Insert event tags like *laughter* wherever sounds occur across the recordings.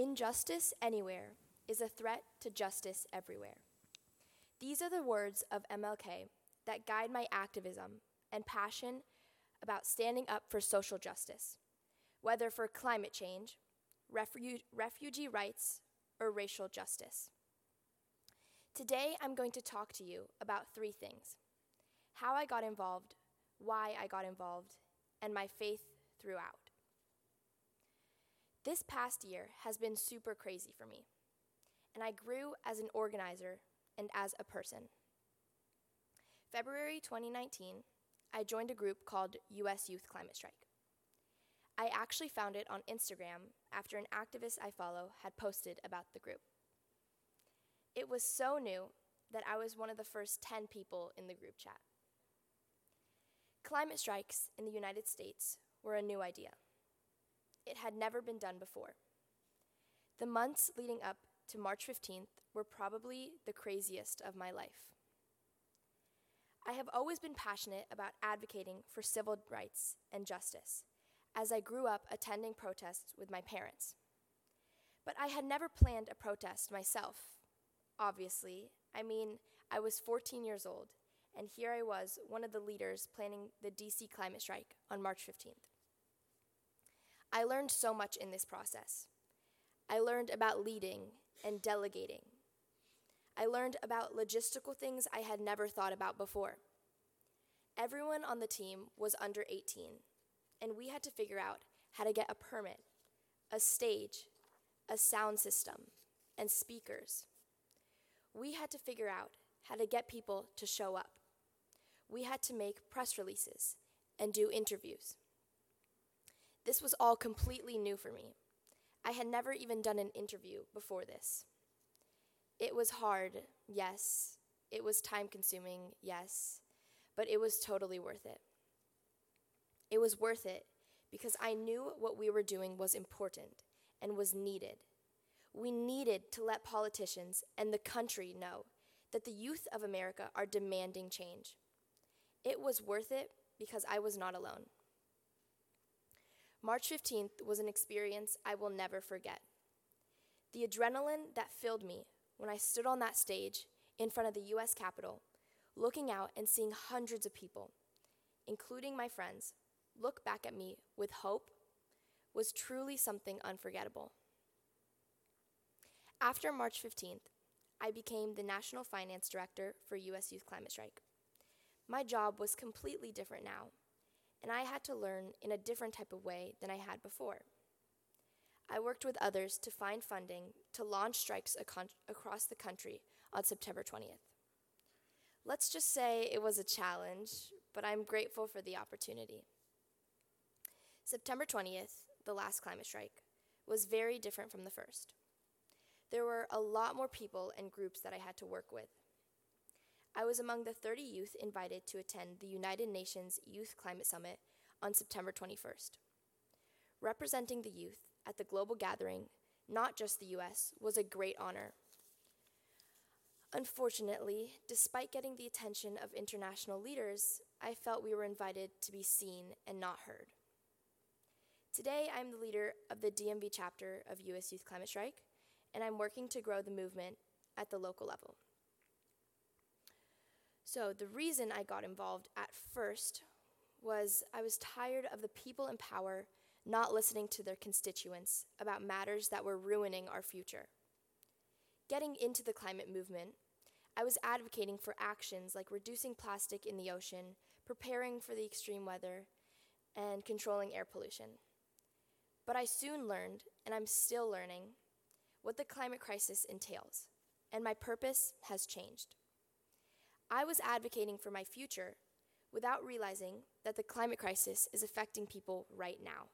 Injustice anywhere is a threat to justice everywhere. These are the words of MLK that guide my activism and passion about standing up for social justice, whether for climate change, refu- refugee rights, or racial justice. Today, I'm going to talk to you about three things how I got involved, why I got involved, and my faith throughout. This past year has been super crazy for me, and I grew as an organizer and as a person. February 2019, I joined a group called US Youth Climate Strike. I actually found it on Instagram after an activist I follow had posted about the group. It was so new that I was one of the first 10 people in the group chat. Climate strikes in the United States were a new idea. It had never been done before. The months leading up to March 15th were probably the craziest of my life. I have always been passionate about advocating for civil rights and justice as I grew up attending protests with my parents. But I had never planned a protest myself, obviously. I mean, I was 14 years old, and here I was, one of the leaders planning the DC climate strike on March 15th. I learned so much in this process. I learned about leading and delegating. I learned about logistical things I had never thought about before. Everyone on the team was under 18, and we had to figure out how to get a permit, a stage, a sound system, and speakers. We had to figure out how to get people to show up. We had to make press releases and do interviews. This was all completely new for me. I had never even done an interview before this. It was hard, yes. It was time consuming, yes. But it was totally worth it. It was worth it because I knew what we were doing was important and was needed. We needed to let politicians and the country know that the youth of America are demanding change. It was worth it because I was not alone. March 15th was an experience I will never forget. The adrenaline that filled me when I stood on that stage in front of the US Capitol, looking out and seeing hundreds of people, including my friends, look back at me with hope was truly something unforgettable. After March 15th, I became the National Finance Director for US Youth Climate Strike. My job was completely different now and I had to learn in a different type of way than I had before. I worked with others to find funding to launch strikes ac- across the country on September 20th. Let's just say it was a challenge, but I'm grateful for the opportunity. September 20th, the last climate strike, was very different from the first. There were a lot more people and groups that I had to work with. I was among the 30 youth invited to attend the United Nations Youth Climate Summit on September 21st. Representing the youth at the global gathering, not just the US, was a great honor. Unfortunately, despite getting the attention of international leaders, I felt we were invited to be seen and not heard. Today, I'm the leader of the DMV chapter of US Youth Climate Strike, and I'm working to grow the movement at the local level. So, the reason I got involved at first was I was tired of the people in power not listening to their constituents about matters that were ruining our future. Getting into the climate movement, I was advocating for actions like reducing plastic in the ocean, preparing for the extreme weather, and controlling air pollution. But I soon learned, and I'm still learning, what the climate crisis entails, and my purpose has changed. I was advocating for my future without realizing that the climate crisis is affecting people right now.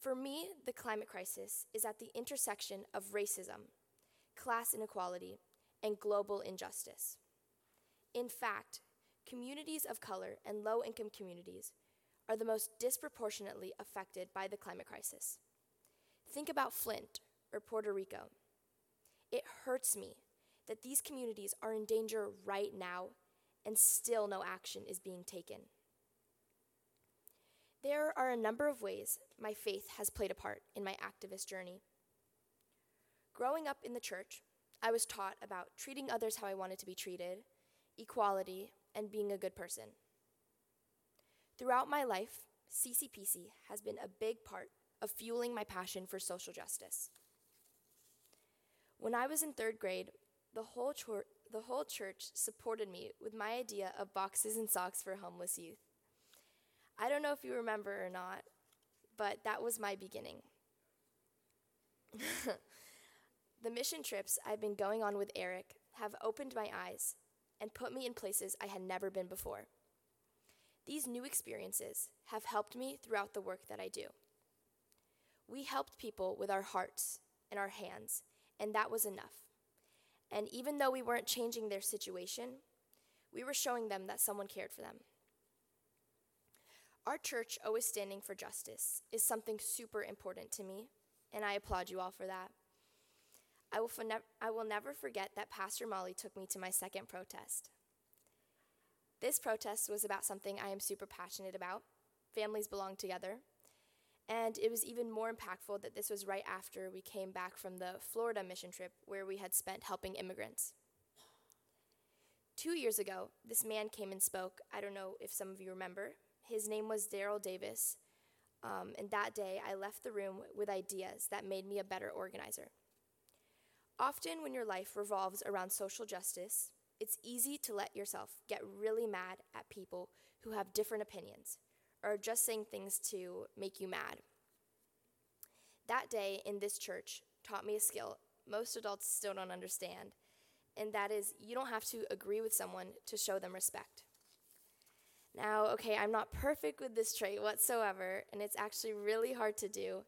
For me, the climate crisis is at the intersection of racism, class inequality, and global injustice. In fact, communities of color and low income communities are the most disproportionately affected by the climate crisis. Think about Flint or Puerto Rico. It hurts me that these communities are in danger right now and still no action is being taken. There are a number of ways my faith has played a part in my activist journey. Growing up in the church, I was taught about treating others how I wanted to be treated, equality, and being a good person. Throughout my life, CCPC has been a big part of fueling my passion for social justice. When I was in third grade, the whole, the whole church supported me with my idea of boxes and socks for homeless youth. I don't know if you remember or not, but that was my beginning. *laughs* the mission trips I've been going on with Eric have opened my eyes and put me in places I had never been before. These new experiences have helped me throughout the work that I do. We helped people with our hearts and our hands, and that was enough. And even though we weren't changing their situation, we were showing them that someone cared for them. Our church, always standing for justice, is something super important to me, and I applaud you all for that. I will, ne- I will never forget that Pastor Molly took me to my second protest. This protest was about something I am super passionate about families belong together. And it was even more impactful that this was right after we came back from the Florida mission trip where we had spent helping immigrants. Two years ago, this man came and spoke. I don't know if some of you remember. His name was Daryl Davis. Um, and that day, I left the room with ideas that made me a better organizer. Often, when your life revolves around social justice, it's easy to let yourself get really mad at people who have different opinions or just saying things to make you mad. That day in this church taught me a skill most adults still don't understand, and that is you don't have to agree with someone to show them respect. Now, okay, I'm not perfect with this trait whatsoever, and it's actually really hard to do,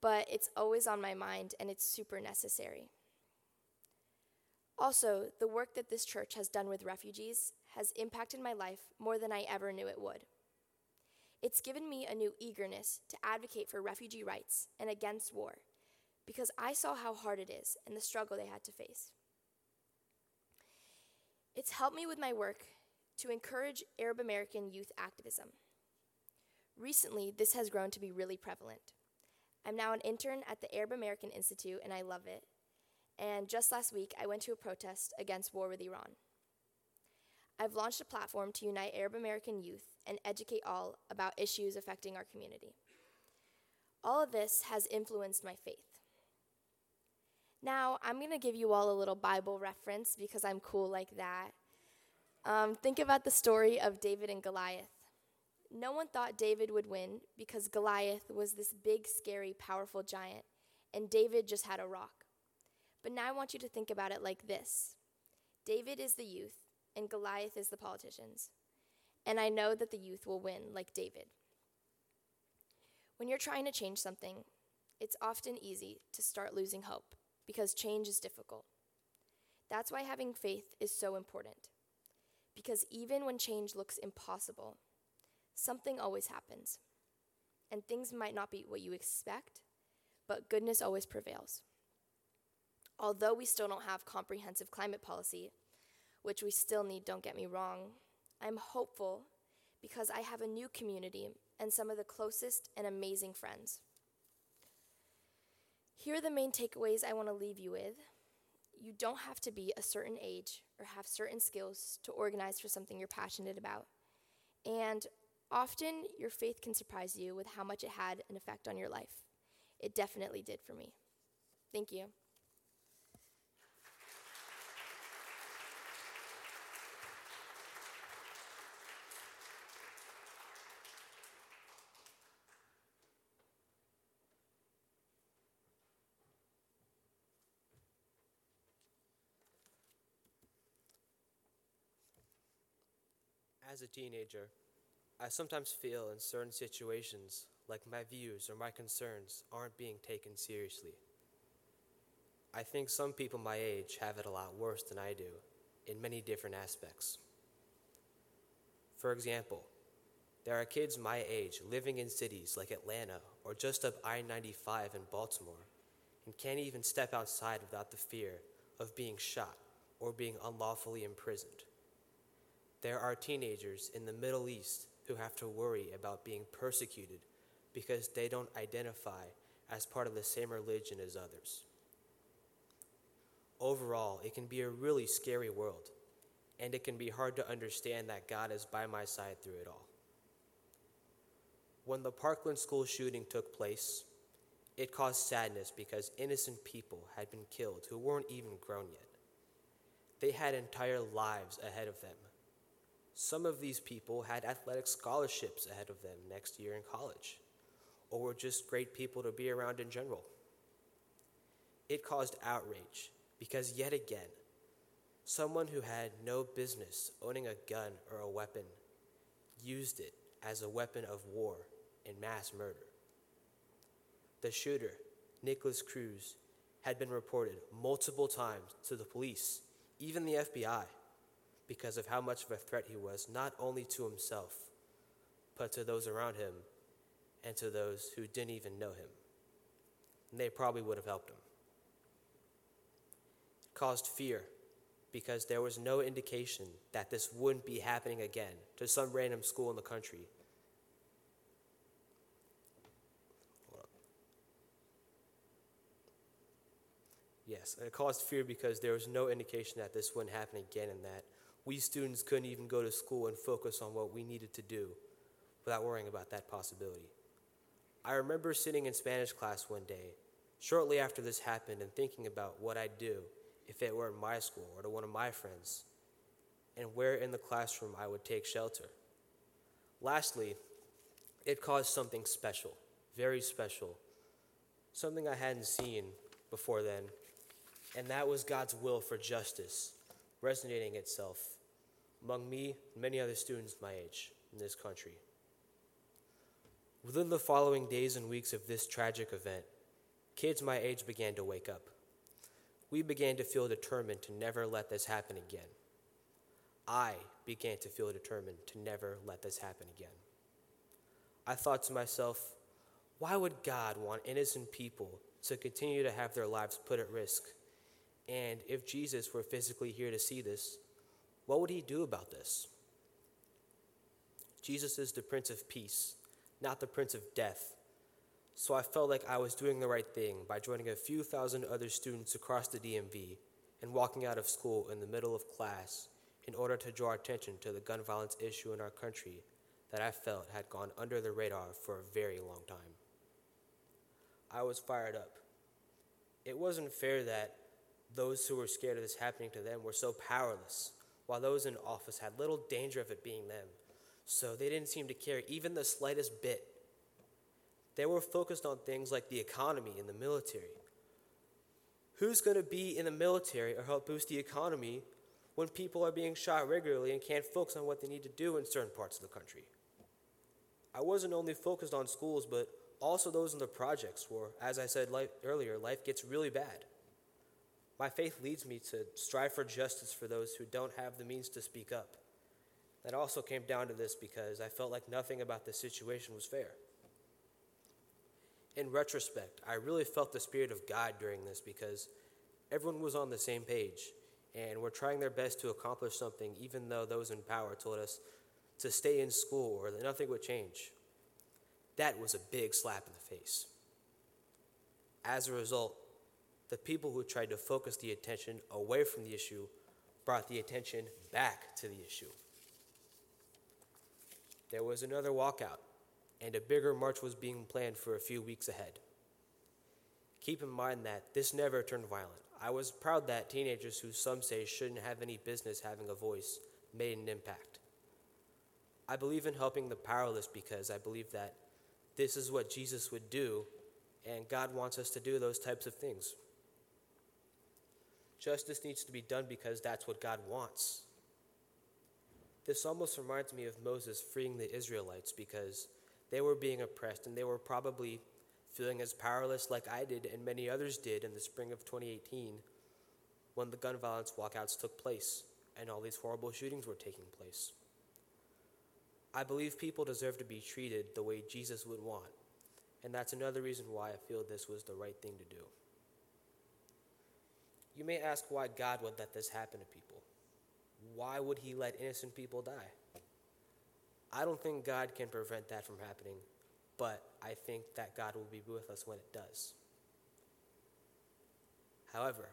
but it's always on my mind and it's super necessary. Also, the work that this church has done with refugees has impacted my life more than I ever knew it would. It's given me a new eagerness to advocate for refugee rights and against war because I saw how hard it is and the struggle they had to face. It's helped me with my work to encourage Arab American youth activism. Recently, this has grown to be really prevalent. I'm now an intern at the Arab American Institute and I love it. And just last week, I went to a protest against war with Iran. I've launched a platform to unite Arab American youth and educate all about issues affecting our community. All of this has influenced my faith. Now, I'm going to give you all a little Bible reference because I'm cool like that. Um, think about the story of David and Goliath. No one thought David would win because Goliath was this big, scary, powerful giant, and David just had a rock. But now I want you to think about it like this David is the youth, and Goliath is the politicians. And I know that the youth will win like David. When you're trying to change something, it's often easy to start losing hope because change is difficult. That's why having faith is so important. Because even when change looks impossible, something always happens. And things might not be what you expect, but goodness always prevails. Although we still don't have comprehensive climate policy, which we still need, don't get me wrong, I'm hopeful because I have a new community and some of the closest and amazing friends. Here are the main takeaways I want to leave you with. You don't have to be a certain age or have certain skills to organize for something you're passionate about. And often your faith can surprise you with how much it had an effect on your life. It definitely did for me. Thank you. As a teenager, I sometimes feel in certain situations like my views or my concerns aren't being taken seriously. I think some people my age have it a lot worse than I do in many different aspects. For example, there are kids my age living in cities like Atlanta or just up I 95 in Baltimore and can't even step outside without the fear of being shot or being unlawfully imprisoned. There are teenagers in the Middle East who have to worry about being persecuted because they don't identify as part of the same religion as others. overall, it can be a really scary world, and it can be hard to understand that God is by my side through it all. When the Parkland school shooting took place, it caused sadness because innocent people had been killed who weren't even grown yet. They had entire lives ahead of them. Some of these people had athletic scholarships ahead of them next year in college, or were just great people to be around in general. It caused outrage because, yet again, someone who had no business owning a gun or a weapon used it as a weapon of war and mass murder. The shooter, Nikolas Cruz, had been reported multiple times to the police, even the FBI, because of how much of a threat he was, not only to himself, but to those around him and to those who didn't even know him. And they probably would have helped him. It caused fear because there was no indication that this wouldn't be happening again to some random school in the country Yes, it caused fear because there was no indication that this wouldn't happen again and that we students couldn't even go to school and focus on what we needed to do without worrying about that possibility. I remember sitting in Spanish class one day, shortly after this happened, and thinking about what I'd do if it were in my school or to one of my friends, and where in the classroom I would take shelter. Lastly, it caused something special, very special, something I hadn't seen before then and that was God's will for justice resonating itself among me and many other students my age in this country. Within the following days and weeks of this tragic event, kids my age began to wake up. We began to feel determined to never let this happen again. I began to feel determined to never let this happen again. I thought to myself, why would God want innocent people to continue to have their lives put at risk? And if Jesus were physically here to see this, what would he do about this? Jesus is the Prince of Peace, not the Prince of Death. So I felt like I was doing the right thing by joining a few thousand other students across the DMV and walking out of school in the middle of class in order to draw attention to the gun violence issue in our country that I felt had gone under the radar for a very long time. I was fired up. It wasn't fair that those who were scared of this happening to them were so powerless, while those in office had little danger of it being them. So they didn't seem to care even the slightest bit. They were focused on things like the economy and the military. Who's going to be in the military or help boost the economy when people are being shot regularly and can't focus on what they need to do in certain parts of the country? I wasn't only focused on schools, but also those in the projects where, as I said earlier, life gets really bad. My faith leads me to strive for justice for those who don't have the means to speak up. That also came down to this because I felt like nothing about the situation was fair. In retrospect, I really felt the Spirit of God during this because everyone was on the same page and were trying their best to accomplish something, even though those in power told us to stay in school or that nothing would change. That was a big slap in the face. As a result, the people who tried to focus the attention away from the issue brought the attention back to the issue. There was another walkout, and a bigger march was being planned for a few weeks ahead. Keep in mind that this never turned violent. I was proud that teenagers who some say shouldn't have any business having a voice made an impact. I believe in helping the powerless because I believe that this is what Jesus would do, and God wants us to do those types of things. Justice needs to be done because that's what God wants. This almost reminds me of Moses freeing the Israelites because they were being oppressed and they were probably feeling as powerless like I did and many others did in the spring of 2018 when the gun violence walkouts took place and all these horrible shootings were taking place. I believe people deserve to be treated the way Jesus would want, and that's another reason why I feel this was the right thing to do. You may ask why God would let this happen to people. Why would He let innocent people die? I don't think God can prevent that from happening, but I think that God will be with us when it does. However,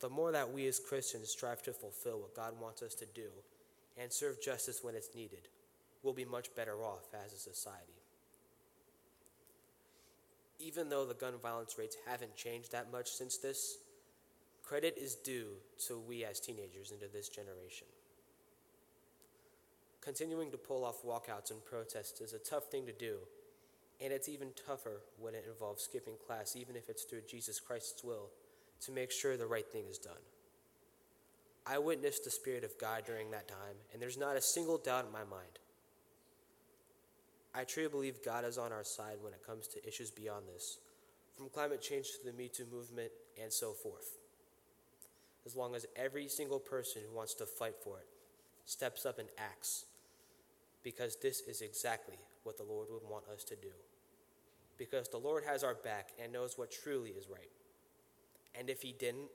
the more that we as Christians strive to fulfill what God wants us to do and serve justice when it's needed, we'll be much better off as a society. Even though the gun violence rates haven't changed that much since this, credit is due to we as teenagers into this generation. Continuing to pull off walkouts and protests is a tough thing to do, and it's even tougher when it involves skipping class, even if it's through Jesus Christ's will, to make sure the right thing is done. I witnessed the Spirit of God during that time, and there's not a single doubt in my mind. I truly believe God is on our side when it comes to issues beyond this, from climate change to the Me Too movement and so forth. As long as every single person who wants to fight for it steps up and acts because this is exactly what the Lord would want us to do. Because the Lord has our back and knows what truly is right. And if He didn't,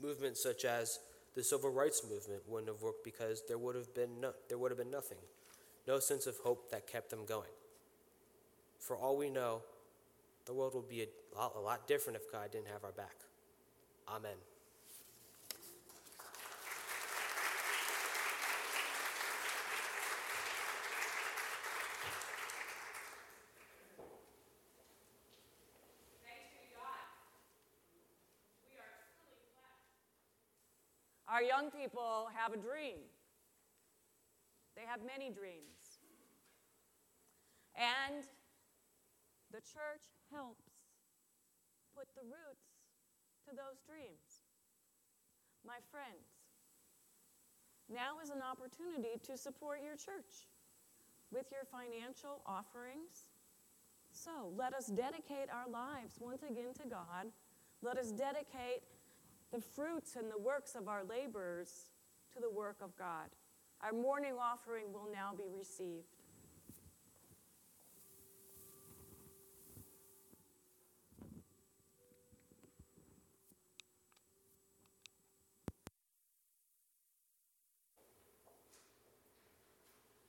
movements such as the civil rights movement wouldn't have worked because there would have been no, there would have been nothing, no sense of hope that kept them going. For all we know, the world would be a lot, a lot different if God didn't have our back. Amen. Our young people have a dream. They have many dreams. And the church helps put the roots to those dreams. My friends, now is an opportunity to support your church with your financial offerings. So let us dedicate our lives once again to God. Let us dedicate the fruits and the works of our labors to the work of God. Our morning offering will now be received.